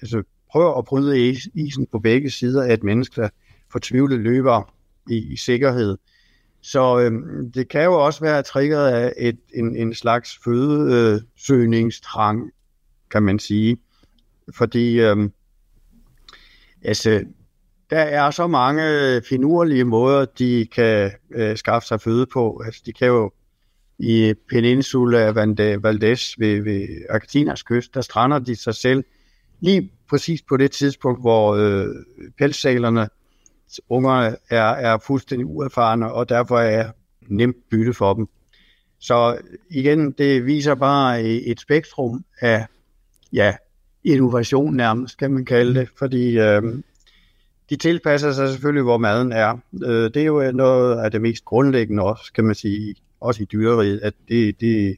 D: altså, prøver at bryde isen på begge sider af et menneske, der fortvivlet løber i, i sikkerhed. Så øh, det kan jo også være triggeret af et, en, en slags fødesøgningstrang, øh, kan man sige. Fordi øh, altså, der er så mange øh, finurlige måder, de kan øh, skaffe sig føde på. Altså, de kan jo i Peninsula Valdez ved, ved Argentinas kyst, der strander de sig selv lige præcis på det tidspunkt, hvor øh, pelssalerne ungerne er, er fuldstændig uerfarne, og derfor er nemt bytte for dem. Så igen, det viser bare et spektrum af ja, innovation nærmest, kan man kalde det, fordi øh, de tilpasser sig selvfølgelig, hvor maden er. Øh, det er jo noget af det mest grundlæggende også, kan man sige, også i dyreriet, at det, det,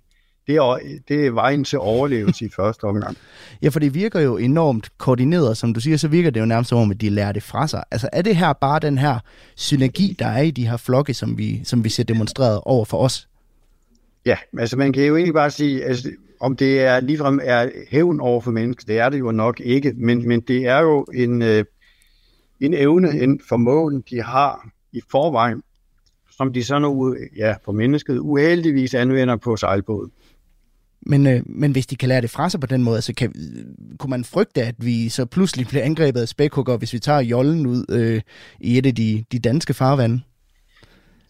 D: det er, det er vejen til overlevelse i første omgang.
C: Ja, for det virker jo enormt koordineret, som du siger, så virker det jo nærmest som om, at de lærer det fra sig. Altså er det her bare den her synergi, der er i de her flokke, som vi, som vi ser demonstreret over for os?
D: Ja, altså man kan jo egentlig bare sige, altså, om det er ligefrem er hævn over for mennesker, det er det jo nok ikke, men, men det er jo en, øh, en evne, en formål, de har i forvejen, som de så nu, ja, på mennesket uheldigvis anvender på sejlbåden.
C: Men, øh, men hvis de kan lære det fra sig på den måde, så kan, kunne man frygte, at vi så pludselig bliver angrebet af spækhugger, hvis vi tager jollen ud øh, i et af de, de danske farvande?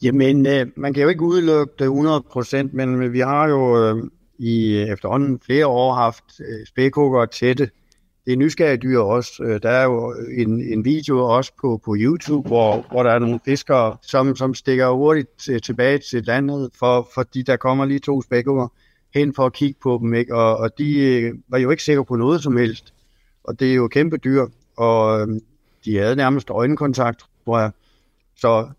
D: Jamen, øh, man kan jo ikke udelukke det 100%, men vi har jo øh, i øh, efterhånden flere år haft øh, spækhugger tætte det er nysgerrige dyr også. Øh, der er jo en, en video også på, på YouTube, hvor, hvor der er nogle fiskere, som, som stikker hurtigt til, tilbage til landet, for, fordi der kommer lige to spækhugger hen for at kigge på dem, ikke? Og, og de var jo ikke sikre på noget som helst. Og det er jo kæmpe dyr, og de havde nærmest øjenkontakt, tror jeg. Så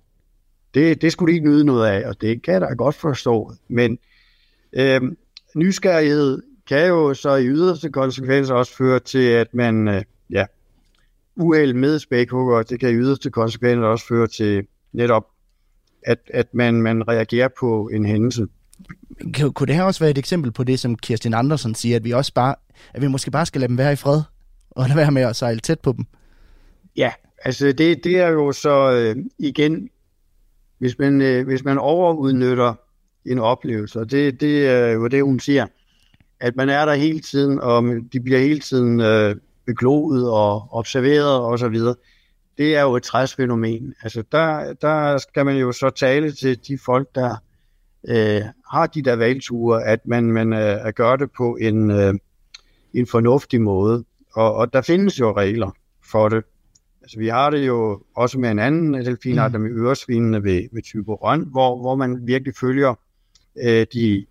D: det, det skulle de ikke nyde noget af, og det kan jeg da godt forstå. Men øhm, nysgerrighed kan jo så i yderste konsekvenser også føre til, at man, øh, ja, uheld med spækhugger, det kan i yderste konsekvenser også føre til netop, at, at man, man reagerer på en hændelse.
C: Kunne det her også være et eksempel på det, som Kirsten Andersen siger, at vi også bare, at vi måske bare skal lade dem være i fred, og lade være med at sejle tæt på dem?
D: Ja, altså det, det er jo så øh, igen, hvis man, øh, hvis man overudnytter en oplevelse, og det, det er jo det, hun siger, at man er der hele tiden, og de bliver hele tiden øh, begloet og observeret og så videre. Det er jo et træsfænomen. Altså der, der skal man jo så tale til de folk, der øh, har de der valgture, at man, man øh, gør det på en, øh, en fornuftig måde. Og, og der findes jo regler for det. Altså, vi har det jo også med en anden delfinart, mm. med øresvinene ved, ved Tyborøn, hvor, hvor man virkelig følger øh, de,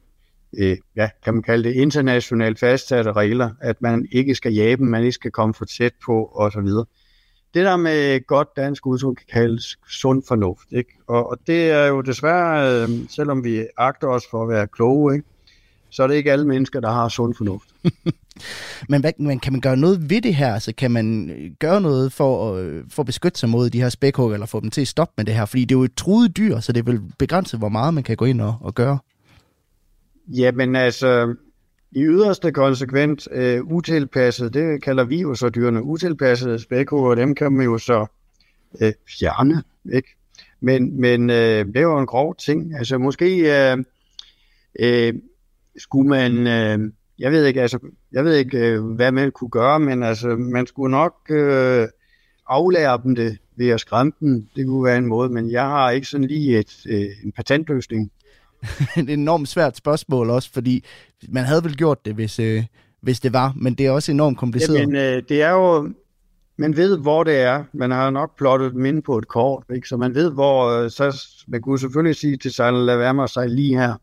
D: øh, ja, kan man kalde det, internationalt fastsatte regler, at man ikke skal jage dem, man ikke skal komme for tæt på, osv. Det der med godt dansk udtryk kan kaldes sund fornuft, ikke? Og, og det er jo desværre, øh, selvom vi agter os for at være kloge, ikke? så er det ikke alle mennesker, der har sund fornuft.
C: men, hvad, men kan man gøre noget ved det her? Altså, kan man øh, gøre noget for at, for at beskytte sig mod de her spækhugger, eller få dem til at stoppe med det her? Fordi det er jo et truet dyr, så det vil begrænse, hvor meget man kan gå ind og, og gøre.
D: Jamen altså, i yderste konsekvent øh, utilpasset, det kalder vi jo så dyrene, utilpassede spækhugger, dem kan man jo så øh, fjerne, ikke? Men, men øh, det er en grov ting. Altså måske øh, øh, skulle man, øh, jeg ved ikke, altså, jeg ved ikke, øh, hvad man kunne gøre, men altså, man skulle nok øh, aflære dem det ved at skræmme dem. Det kunne være en måde, men jeg har ikke sådan lige et, øh, en patentløsning.
C: et enormt svært spørgsmål også, fordi man havde vel gjort det, hvis, øh, hvis det var, men det er også enormt kompliceret.
D: Jamen, øh, det er jo, man ved, hvor det er. Man har nok plottet dem ind på et kort, ikke? så man ved, hvor, øh, så man kunne selvfølgelig sige til sig, lad være med at sejle lige her.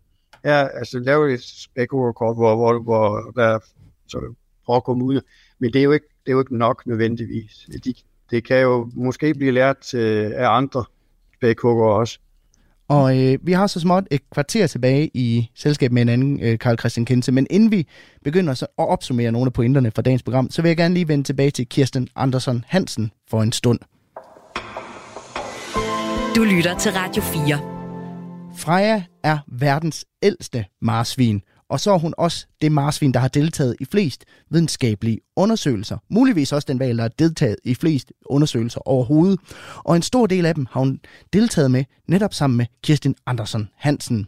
D: Ja, altså lave et spekulerkort, hvor, hvor, hvor der så prøver at komme ud. Men det er jo ikke, det er jo ikke nok nødvendigvis. De, det kan jo måske blive lært øh, af andre spækhugger også.
C: Og øh, vi har så småt et kvarter tilbage i selskab med en anden, øh, Karl Christian Kinse. Men inden vi begynder så at opsummere nogle af pointerne fra dagens program, så vil jeg gerne lige vende tilbage til Kirsten Andersen Hansen for en stund.
B: Du lytter til Radio 4.
C: Freja er verdens ældste marsvin, og så er hun også det marsvin, der har deltaget i flest videnskabelige undersøgelser. Muligvis også den valg, der har deltaget i flest undersøgelser overhovedet. Og en stor del af dem har hun deltaget med netop sammen med Kirsten Andersen Hansen.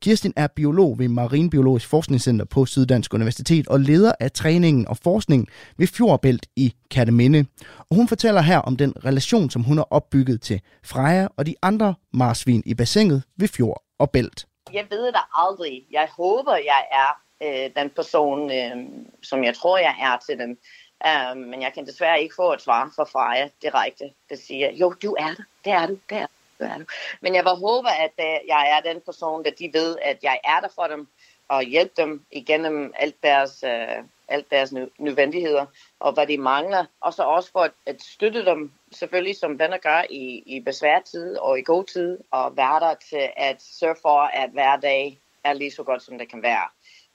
C: Kirsten er biolog ved Marinbiologisk Forskningscenter på Syddansk Universitet og leder af træningen og forskningen ved Fjordbælt i Katteminde. Og hun fortæller her om den relation, som hun har opbygget til Freja og de andre marsvin i bassinet ved Fjord og Bælt
E: jeg ved det aldrig. Jeg håber, jeg er øh, den person, øh, som jeg tror, jeg er til dem. Uh, men jeg kan desværre ikke få et svar fra Freja direkte, der siger, jo, du er det, det er du, det er du. er du. Men jeg vil håbe, at uh, jeg er den person, der de ved, at jeg er der for dem, og hjælpe dem igennem alt deres, øh, alt deres nødvendigheder, og hvad de mangler. Og så også for at, at støtte dem, selvfølgelig som venner gør i, i besværtid og i god tid, og være der til at sørge for, at hver dag er lige så godt, som det kan være.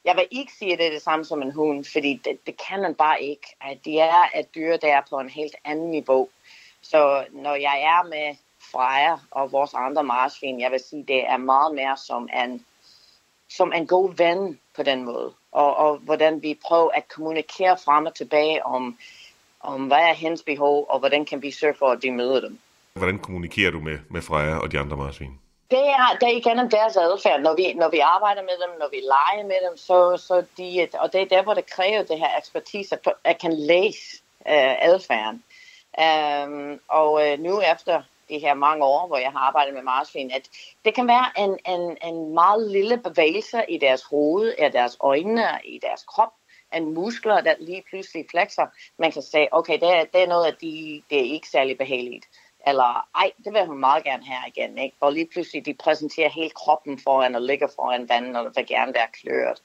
E: Jeg vil ikke sige, at det er det samme som en hund, fordi det, det kan man bare ikke. At de er et dyr, der er på en helt anden niveau. Så når jeg er med Freja og vores andre marsvin, jeg vil sige, det er meget mere som en, som en god ven på den måde og, og hvordan vi prøver at kommunikere frem og tilbage om, om hvad er hendes behov, og hvordan kan vi sørge for, at de møder dem.
F: Hvordan kommunikerer du med, med Freja og de andre marsvin?
E: Det er, det er igennem deres adfærd. Når vi, når vi arbejder med dem, når vi leger med dem, så, så de, og det er der, hvor det kræver det her ekspertise, at jeg kan læse uh, adfærden. Um, og uh, nu efter de her mange år, hvor jeg har arbejdet med marsvin, at det kan være en, en, en meget lille bevægelse i deres hoved, i deres øjne, i deres krop, en muskler, der lige pludselig flexer, man kan sige, okay, det er, det er noget, at de, det er ikke særlig behageligt. Eller, ej, det vil hun meget gerne have igen, ikke? Og lige pludselig, de præsenterer hele kroppen foran og ligger foran vandet, og vil gerne være kløret.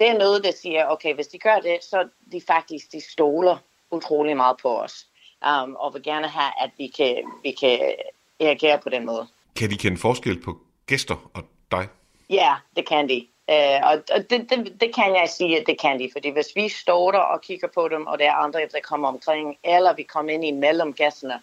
E: Det er noget, der siger, okay, hvis de gør det, så de faktisk, de stoler utrolig meget på os. Um, og vil gerne have, at vi kan, vi kan reagere på den måde.
F: Kan de kende forskel på gæster og dig?
E: Ja, det kan de. Uh, og og det, det, det kan jeg sige, at det kan de, fordi hvis vi står der og kigger på dem, og der er andre, der kommer omkring, eller vi kommer ind imellem gæsterne,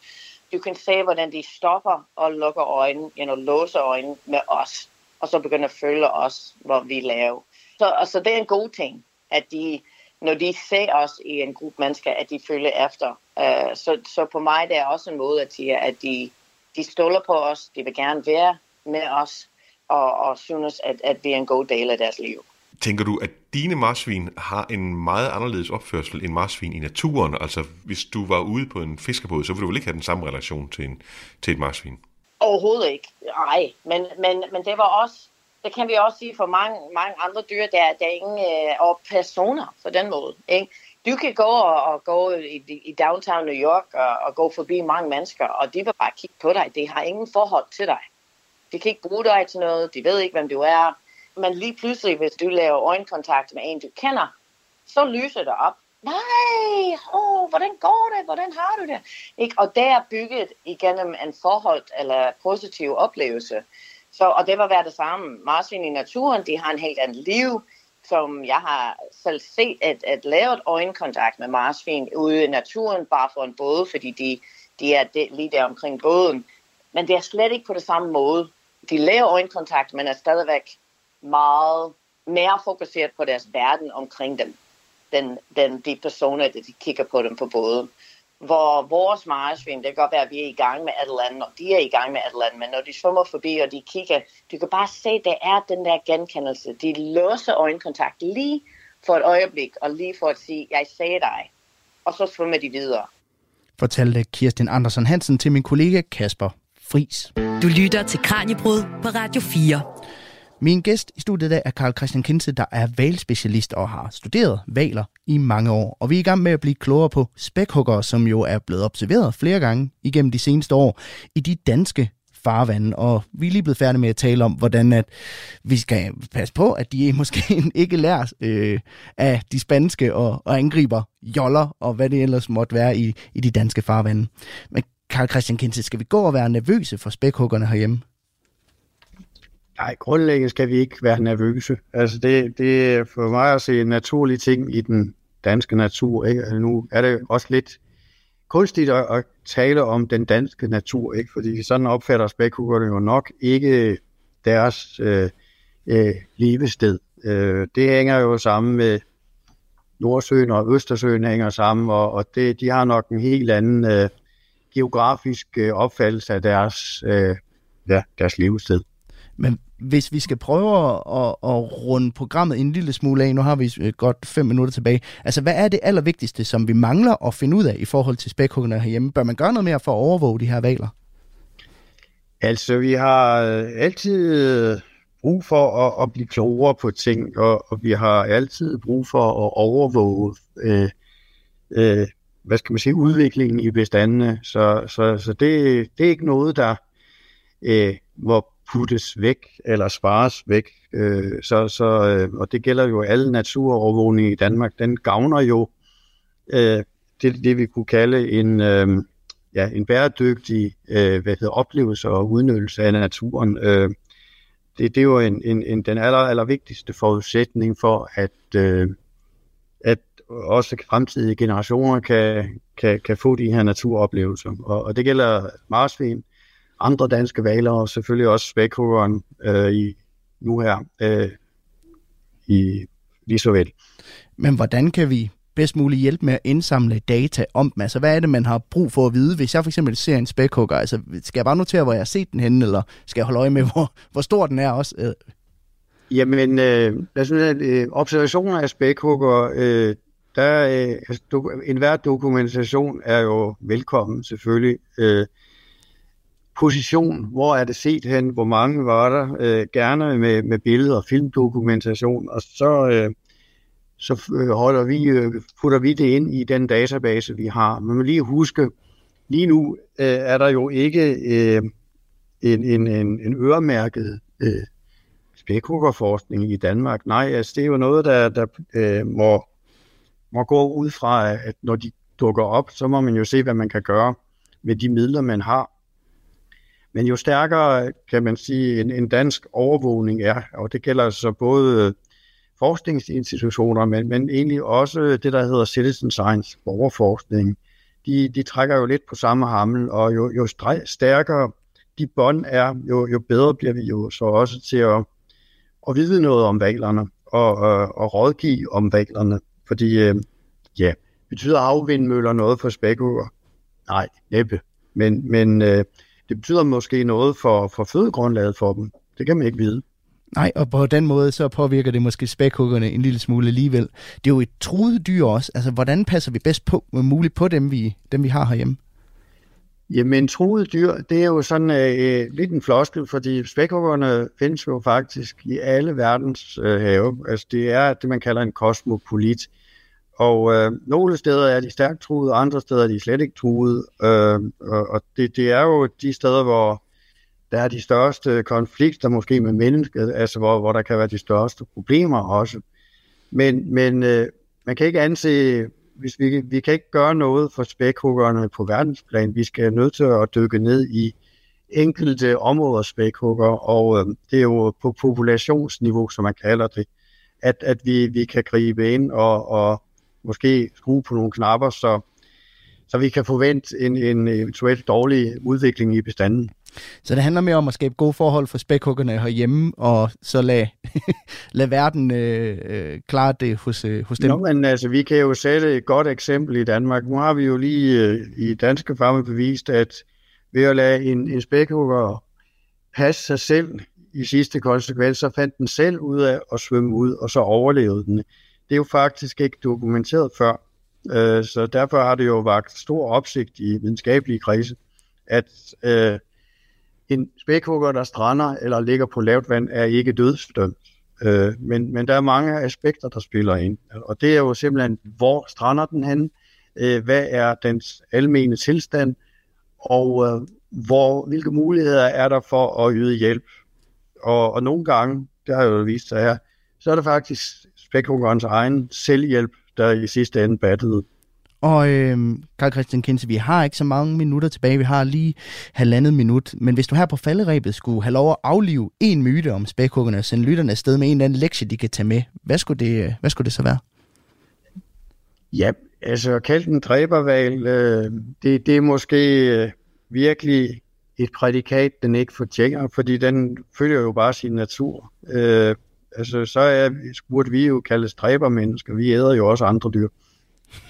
E: du kan se, hvordan de stopper og lukker øjnene, you know, låser øjnene med os, og så begynder at følge os, hvor vi laver. Så altså, det er en god ting, at de, når de ser os i en gruppe mennesker, at de følger efter. Uh, så, så på mig det er også en måde at sige, at de, de stoler på os, de vil gerne være med os, og, og synes, at, at vi er en god del af deres liv.
F: Tænker du, at dine marsvin har en meget anderledes opførsel end marsvin i naturen? Altså, hvis du var ude på en fiskerbåd, så ville du vel ikke have den samme relation til, en, til et marsvin?
E: Overhovedet ikke. Nej, men, men, men det var også, det kan vi også sige for mange, mange andre dyr, der, der er ingen øh, og personer på den måde. Ikke? Du kan gå og, og gå i, i downtown New York og, og gå forbi mange mennesker, og de vil bare kigge på dig. De har ingen forhold til dig. De kan ikke bruge dig til noget. De ved ikke, hvem du er. Men lige pludselig, hvis du laver øjenkontakt med en, du kender, så lyser det op. Nej, oh, hvordan går det? Hvordan har du det? Ikke? Og det er bygget igennem en forhold eller positiv oplevelse. Så, og det var være det samme. Marsvin i naturen, de har en helt anden liv, som jeg har selv set at, at lave et øjenkontakt med marsvin ude i naturen, bare for en båd, fordi de, de er det, lige der omkring båden. Men det er slet ikke på det samme måde. De laver øjenkontakt, men er stadigvæk meget mere fokuseret på deres verden omkring dem, den, den, de personer, der de kigger på dem på båden. Hvor vores marsvin, det kan godt være, at vi er i gang med et eller andet, og de er i gang med et eller andet, men når de svømmer forbi, og de kigger, du kan bare se, at det er den der genkendelse. De låser øjenkontakt lige for et øjeblik, og lige for at sige, jeg ser dig, og så svømmer de videre.
C: Fortalte Kirsten Andersen Hansen til min kollega Kasper Fris.
B: Du lytter til Kranjebrud på Radio 4.
C: Min gæst i studiet i dag er Karl Christian Kinse, der er valspecialist og har studeret valer i mange år. Og vi er i gang med at blive klogere på spækhugger, som jo er blevet observeret flere gange igennem de seneste år i de danske farvande, og vi er lige blevet færdige med at tale om, hvordan at vi skal passe på, at de måske ikke lærer øh, af de spanske og, og angriber joller, og hvad det ellers måtte være i, i de danske farvande. Men Karl Christian Kinse, skal vi gå og være nervøse for spækhuggerne herhjemme?
D: Nej, grundlæggende skal vi ikke være nervøse. Altså det, det er for mig at se en naturlig ting i den danske natur. Ikke? Altså nu er det også lidt kunstigt at, at tale om den danske natur, ikke? fordi sådan opfatter spækhuggerne jo nok ikke deres øh, øh, levested. Øh, det hænger jo sammen med Nordsøen og Østersøen hænger sammen, og, og det, de har nok en helt anden øh, geografisk øh, opfattelse af deres, øh, ja, deres levested.
C: Men hvis vi skal prøve at, at, at runde programmet en lille smule af, nu har vi øh, godt fem minutter tilbage. Altså, hvad er det allervigtigste, som vi mangler at finde ud af i forhold til spækhuggerne herhjemme? Bør man gøre noget mere for at overvåge de her valer?
D: Altså, vi har øh, altid øh, brug for at, at blive klogere på ting, og, og vi har altid brug for at overvåge, øh, øh, hvad skal man sige, udviklingen i bestandene. Så, så, så det, det er ikke noget, der øh, hvor puttes væk eller spares væk. Øh, så, så, øh, og det gælder jo alle naturovervågning i Danmark. Den gavner jo øh, det, det, vi kunne kalde en, øh, ja, en bæredygtig øh, hvad hedder, oplevelse og udnyttelse af naturen. Øh, det, det er jo en, en, en, den aller, aller vigtigste forudsætning for, at, øh, at også fremtidige generationer kan, kan, kan få de her naturoplevelser. Og, og det gælder marsvin, andre danske valer, og selvfølgelig også spækhuggeren øh, i, nu her øh, i lige så vel.
C: Men hvordan kan vi bedst muligt hjælpe med at indsamle data om dem? Altså, hvad er det, man har brug for at vide? Hvis jeg for eksempel ser en spækhugger, altså, skal jeg bare notere, hvor jeg har set den henne, eller skal jeg holde øje med, hvor, hvor stor den er også? Øh.
D: Jamen, øh, lad os sige, øh, observationer af spækhugger, øh, der, øh, altså, do, enhver dokumentation er jo velkommen, selvfølgelig. Øh, position, hvor er det set hen, hvor mange var der, øh, gerne med, med billeder og filmdokumentation, og så, øh, så øh, holder vi, øh, putter vi det ind i den database, vi har. Men man lige huske, lige nu øh, er der jo ikke øh, en, en, en, en øremærket øh, spækhuggerforskning i Danmark. Nej, altså, det er jo noget, der, der øh, må, må gå ud fra, at når de dukker op, så må man jo se, hvad man kan gøre med de midler, man har. Men jo stærkere, kan man sige, en, en dansk overvågning er, og det gælder så både forskningsinstitutioner, men, men egentlig også det, der hedder citizen science, borgerforskning, de, de trækker jo lidt på samme hammel, og jo, jo stærkere de bånd er, jo, jo bedre bliver vi jo så også til at, at vide noget om valerne, og, og, og rådgive om valerne. Fordi, øh, ja, betyder afvindmøller noget for spækhugger? Nej, næppe. Men, men øh, det betyder måske noget for, for fødegrundlaget for dem. Det kan man ikke vide.
C: Nej, og på den måde så påvirker det måske spækhuggerne en lille smule alligevel. Det er jo et truet dyr også. Altså, hvordan passer vi bedst på, muligt på dem, vi, dem, vi har herhjemme?
D: Jamen, truet dyr, det er jo sådan øh, lidt en floskel, fordi spækhuggerne findes jo faktisk i alle verdens øh, have. Altså, det er det, man kalder en kosmopolit. Og øh, nogle steder er de stærkt truet, andre steder er de slet ikke truet. Øh, og det, det er jo de steder, hvor der er de største konflikter måske med mennesket, altså hvor, hvor der kan være de største problemer også. Men, men øh, man kan ikke anse, hvis vi, vi kan ikke gøre noget for spækhuggerne på verdensplan. Vi skal nødt til at dykke ned i enkelte områder spækhugger, og øh, det er jo på populationsniveau, som man kalder det, at, at vi, vi kan gribe ind og, og måske skrue på nogle knapper, så, så vi kan forvente en, en eventuelt dårlig udvikling i bestanden.
C: Så det handler mere om at skabe gode forhold for spækhuggerne herhjemme, og så lade, lad verden øh, øh, klare det hos, øh, hos dem.
D: Nå, men altså, vi kan jo sætte et godt eksempel i Danmark. Nu har vi jo lige øh, i Danske Farme bevist, at ved at lade en, en spækhugger passe sig selv i sidste konsekvens, så fandt den selv ud af at svømme ud, og så overlevede den. Det er jo faktisk ikke dokumenteret før, øh, så derfor har det jo vagt stor opsigt i videnskabelige kredse, at øh, en spækhugger, der strander eller ligger på lavt vand, er ikke dødsdømt. Øh, men, men der er mange aspekter, der spiller ind. Og det er jo simpelthen, hvor strander den hen? Øh, hvad er dens almene tilstand? Og øh, hvor, hvilke muligheder er der for at yde hjælp? Og, og nogle gange, det har jo vist sig her, så er det faktisk spækhuggerens egen selvhjælp, der i sidste ende battede.
C: Og øh, Carl Christian Kinse, vi har ikke så mange minutter tilbage. Vi har lige halvandet minut. Men hvis du her på falderæbet skulle have lov at aflive en myte om spækhuggerne og sende lytterne afsted med en eller anden lektie, de kan tage med, hvad skulle det, hvad skulle det så være?
D: Ja, altså kaldt en dræberval, øh, det, det er måske øh, virkelig et prædikat, den ikke fortjener, fordi den følger jo bare sin natur. Øh, altså, så er, burde vi jo kaldes dræbermennesker. Vi æder jo også andre dyr.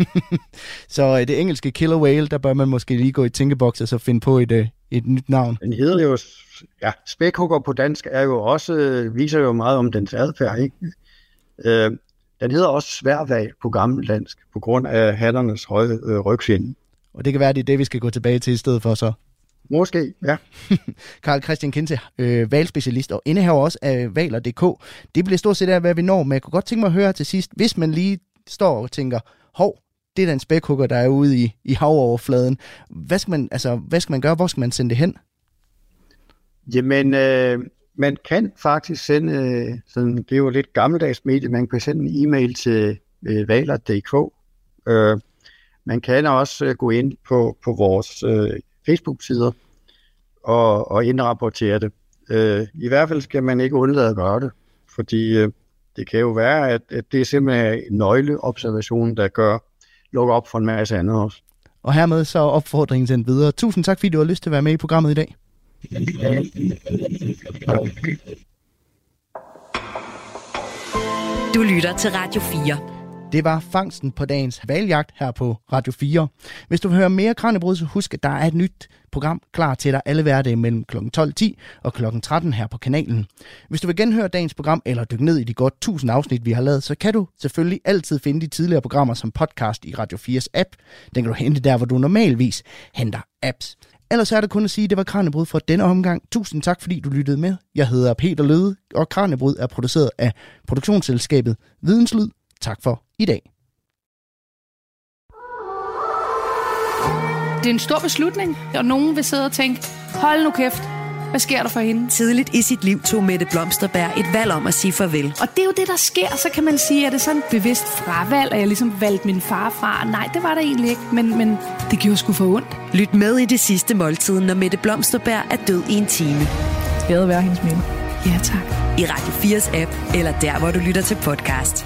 C: så øh, det engelske killer whale, der bør man måske lige gå i tænkeboks og så finde på et, øh, et nyt navn.
D: Den hedder jo, ja, spækhugger på dansk er jo også, øh, viser jo meget om dens adfærd, ikke? Øh, den hedder også sværval på gammeldansk, på grund af hatternes høje øh, rygsinde.
C: Og det kan være, det er det, vi skal gå tilbage til i stedet for så.
D: Måske, ja.
C: Karl Christian Kinte, øh, valgspecialist og indehaver også af valer.dk. Det bliver stort set af, hvad vi når, men jeg kunne godt tænke mig at høre til sidst, hvis man lige står og tænker, hov, det er den spækhugger, der er ude i, i havoverfladen. Hvad skal, man, altså, hvad skal man gøre? Hvor skal man sende det hen?
D: Jamen, øh, man kan faktisk sende, øh, sådan, det er jo lidt gammeldags medie, man kan sende en e-mail til øh, valer.dk. Øh, man kan også øh, gå ind på, på vores øh, Facebook-sider og, og indrapportere det. Øh, I hvert fald skal man ikke undlade at gøre det, fordi øh, det kan jo være, at, at det er simpelthen en nøgleobservation, der gør, lukker op for en masse andet også.
C: Og hermed så opfordringen sendt videre. Tusind tak, fordi du har lyst til at være med i programmet i dag.
B: Du lytter til Radio 4.
C: Det var fangsten på dagens valjagt her på Radio 4. Hvis du vil høre mere Kranjebrud, så husk, at der er et nyt program klar til dig alle hverdage mellem kl. 12.10 og kl. 13 her på kanalen. Hvis du vil genhøre dagens program eller dykke ned i de godt 1000 afsnit, vi har lavet, så kan du selvfølgelig altid finde de tidligere programmer som podcast i Radio 4's app. Den kan du hente der, hvor du normalvis henter apps. Ellers er det kun at sige, at det var Kranjebrud for denne omgang. Tusind tak, fordi du lyttede med. Jeg hedder Peter Løde, og Kranjebrud er produceret af produktionsselskabet Videnslyd Tak for i dag.
G: Det er en stor beslutning, og nogen vil sidde og tænke, hold nu kæft, hvad sker der for hende?
B: Tidligt i sit liv tog Mette Blomsterberg et valg om at sige farvel.
G: Og det er jo det, der sker. Så kan man sige, at det er sådan et bevidst fravalg, at jeg ligesom valgte min far fra. Nej, det var der egentlig ikke, men, men det gjorde sgu for ondt.
B: Lyt med i det sidste måltid, når Mette Blomsterberg er død i en time.
G: Skal være hendes minde. Ja, tak.
B: I Radio 4's app, eller der, hvor du lytter til podcast.